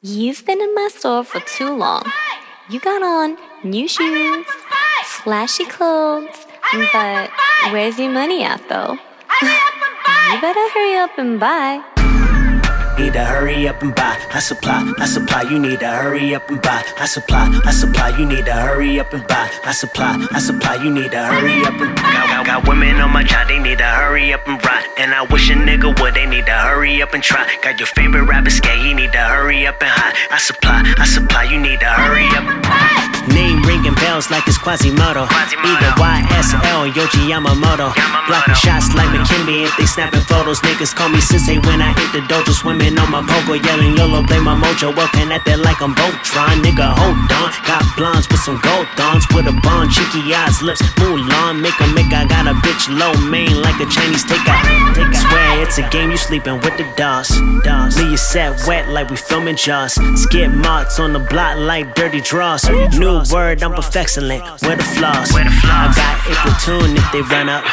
You've been in my store for too long. You got on new shoes, flashy clothes, but where's your money at though? you better hurry up and buy. Need to hurry up and buy. I supply, I supply. You need to hurry up and buy. I supply, I supply. You need to hurry up and buy. I supply, I supply. You need to hurry up and buy. Got on my job, they need to hurry up and ride. And I wish a nigga would, they need to hurry up and try. Got your favorite rapper skate, he need to hurry up and hide. I supply, I supply. You need to hurry up. Bells like it's Quasimodo. Either YSL, Yohji Yamamoto. Blocking shots like McKinley if they snapping photos. Niggas call me sensei when I hit the dojo. Swimming on my pogo, yelling YOLO, play my mojo. Working at that like I'm Voltron. Nigga, hold on. Got blondes with some gold thorns. With a bond, cheeky eyes, lips, Mulan. Make a make, I got a bitch low main like a Chinese takeout. Swear it's a game, you sleeping with the dogs. Leave your set wet like we filming Jaws. Skip marks on the block like dirty draws. New word, I'm perfectioning. Where the flaws? I got a platoon if they run up.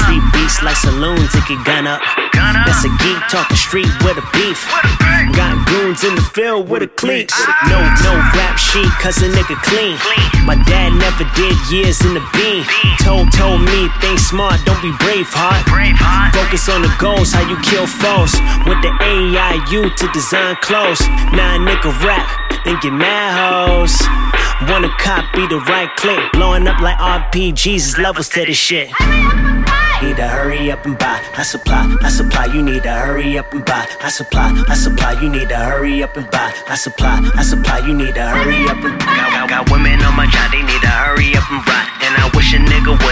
Street beats like saloons, it can gun up. That's a geek talking street with a beef. Got goons in the field with a cleats. No, no rap sheet, cause a nigga clean. My dad never did years in the beam. Told, told me, think smart, don't be brave, heart. Focus on the goals, how you kill foes. With the AIU to design clothes. Now a nigga rap, then get mad hoes. Wanna copy the right click, blowing up like RPGs, levels to this shit. Need to hurry up and buy. I supply, I supply. You need to hurry up and buy. I supply, I supply. You need to hurry up and buy. I supply, I supply. You need to hurry up and buy. Got, got women on my job, they need to hurry up and buy. And I wish a nigga would,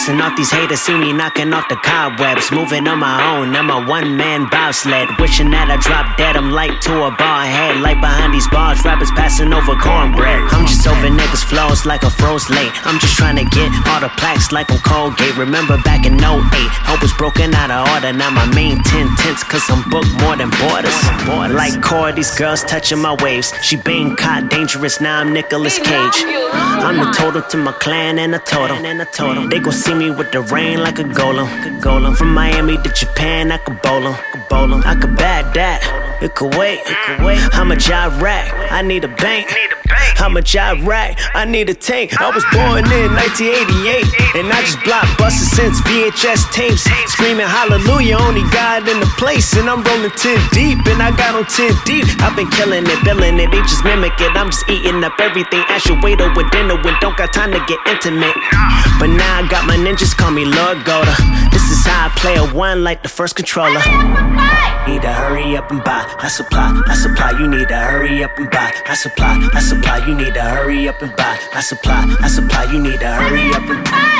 Dusting off these haters, see me knocking off the cobwebs. Moving on my own, I'm a one man bobsled. Wishing that I dropped dead, I'm like to a bar head. Like behind these bars, rappers passing over cornbread. I'm just over niggas' flows like a froze late. I'm just trying to get all the plaques like I'm Colgate. Remember back in 08, I was broken out of order. Now my main 10 tenths, cause I'm booked more than borders. Like core, these girls touching my waves. She been caught dangerous, now I'm Nicolas Cage. I'm the total to my clan and a totem. They gon' see me with the rain like a golem. golem. From Miami to Japan, I could bowl 'em. I could bag that. It could wait. It could wait. How much I rack? I need a bank. How much I rack? I need a tank. I was born in 1988, and I just blocked buses since VHS tapes. Screaming hallelujah, only God in the place. And I'm rolling 10 deep, and I got on 10 deep. I've been killing it, billing it, they just mimic it. I'm just eating up everything. Ask your waiter with dinner when don't got time to get intimate. But now I got my ninjas call me Lord Goda. This is how I play a one like the first controller. Need to hurry up and buy. I supply, I supply. You need to hurry up and buy. I supply, I supply. You need to hurry up and buy. I supply, I supply. You need to hurry up and buy.